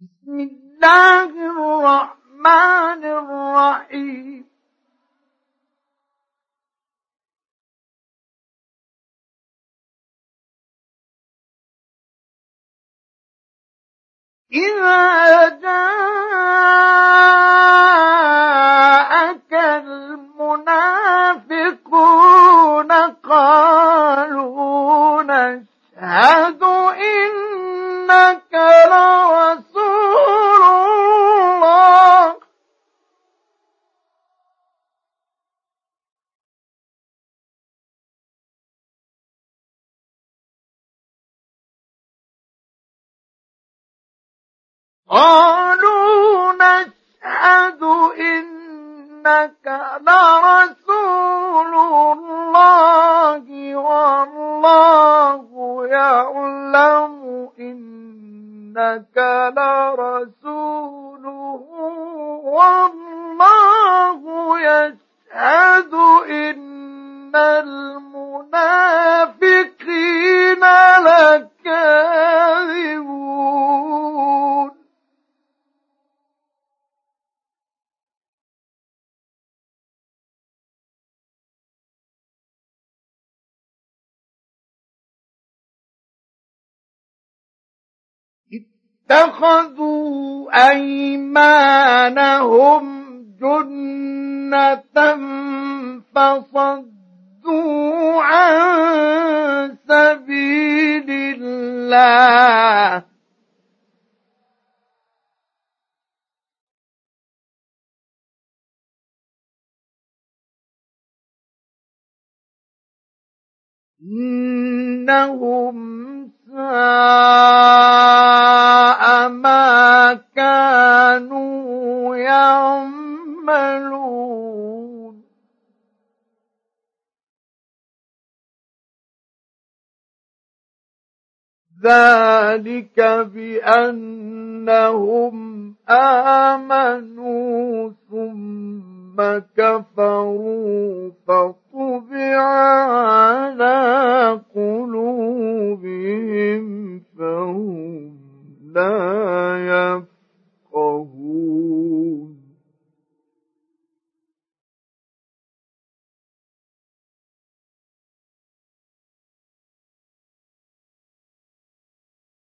بسم الله الرحمن الرحيم. إذا جاءك قالوا نشهد إنك لرسول الله والله يعلم إنك لرسوله والله يشهد إن المنافقين اتخذوا أيمانهم جنة فصدوا عن سبيل الله. إنهم ساء ذلك بأنهم آمنوا ثم كفروا فطبع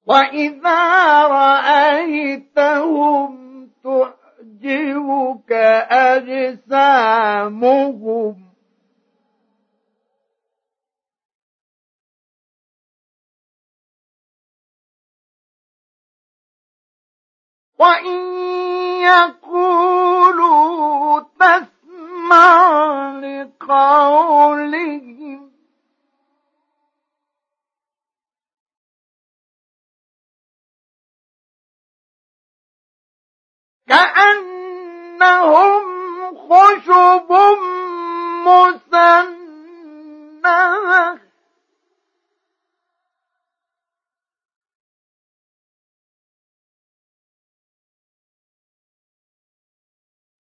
وإذا رأيتهم تعجبك أجسامهم وإن يقولوا تسمع لقولهم كأنهم خشب مسندة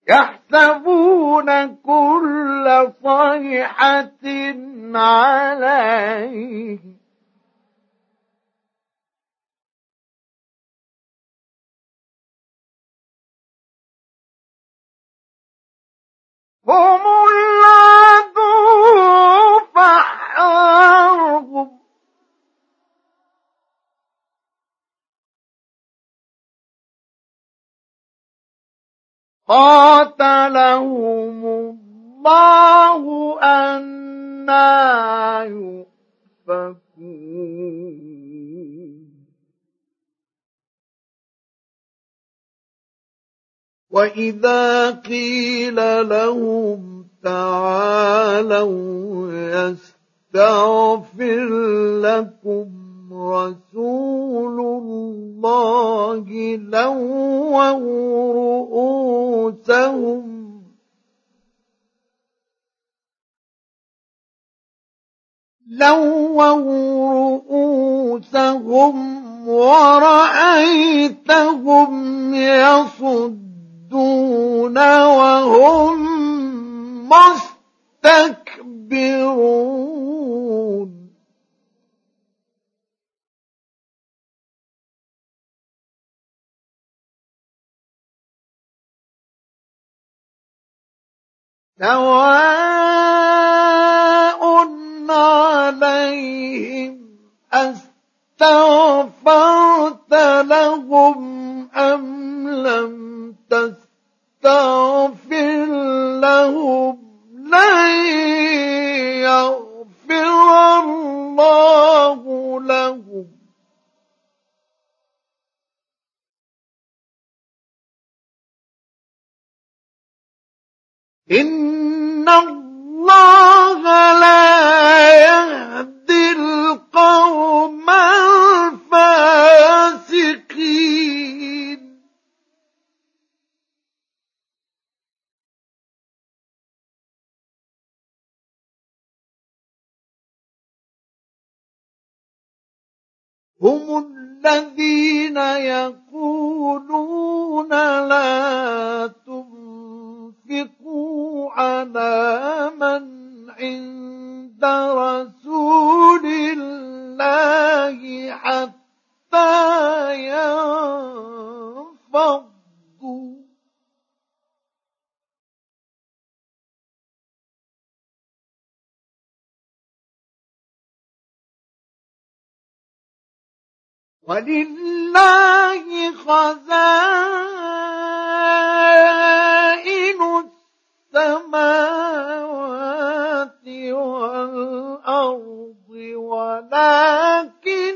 يحسبون كل صيحة عليه هم قاتلهم الله أنا يؤفكون وإذا قيل لهم تعالوا يستغفر لكم رسول الله لووا رؤوسهم لووا سواء عليهم أستغفرت لهم أم لم تستغفر. إن الله لا يهدي القوم الفاسقين هم الذين يقولون ولله خزائن السماوات والأرض ولكن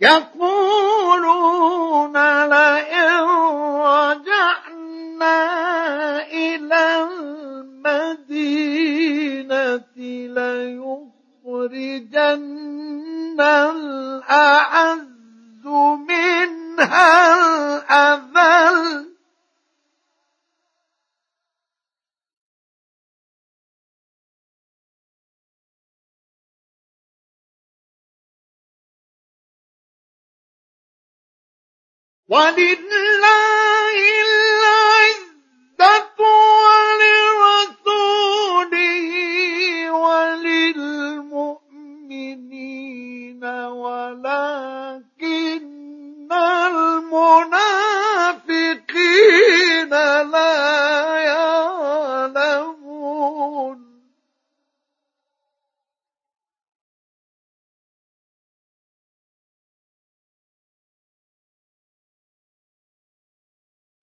يقولون لئن رجعنا إلى المدينة ليخرجن الأعز منها ولله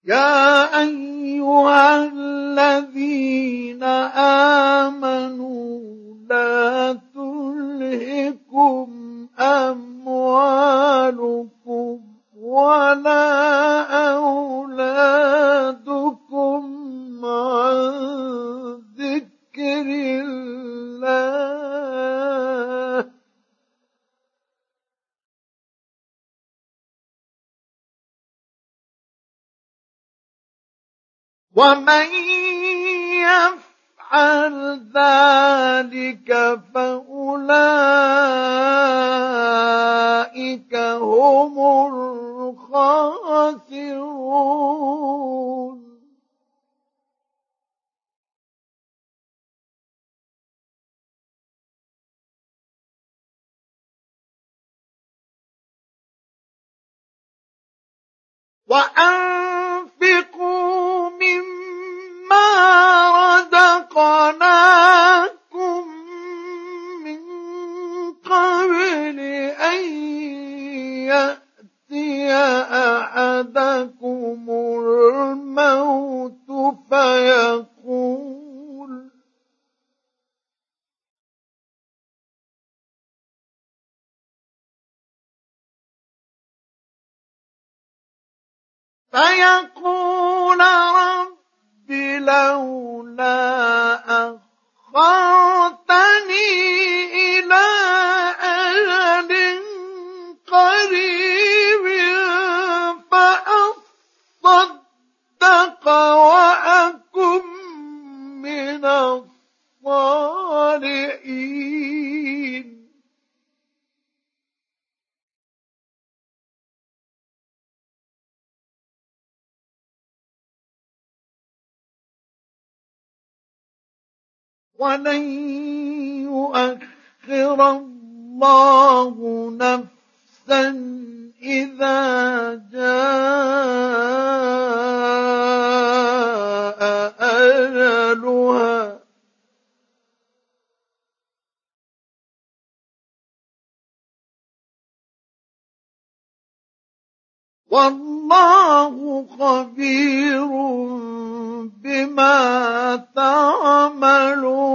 يا أيها الذين آمنوا لا تلهكم أموالكم ولا ومن يفعل ذلك فأولئك هم الخاسرون. وأنفقوا فيقول رب لولا ولن يؤخر الله نفسا إذا جاء أجلها. والله خبير بما تعملون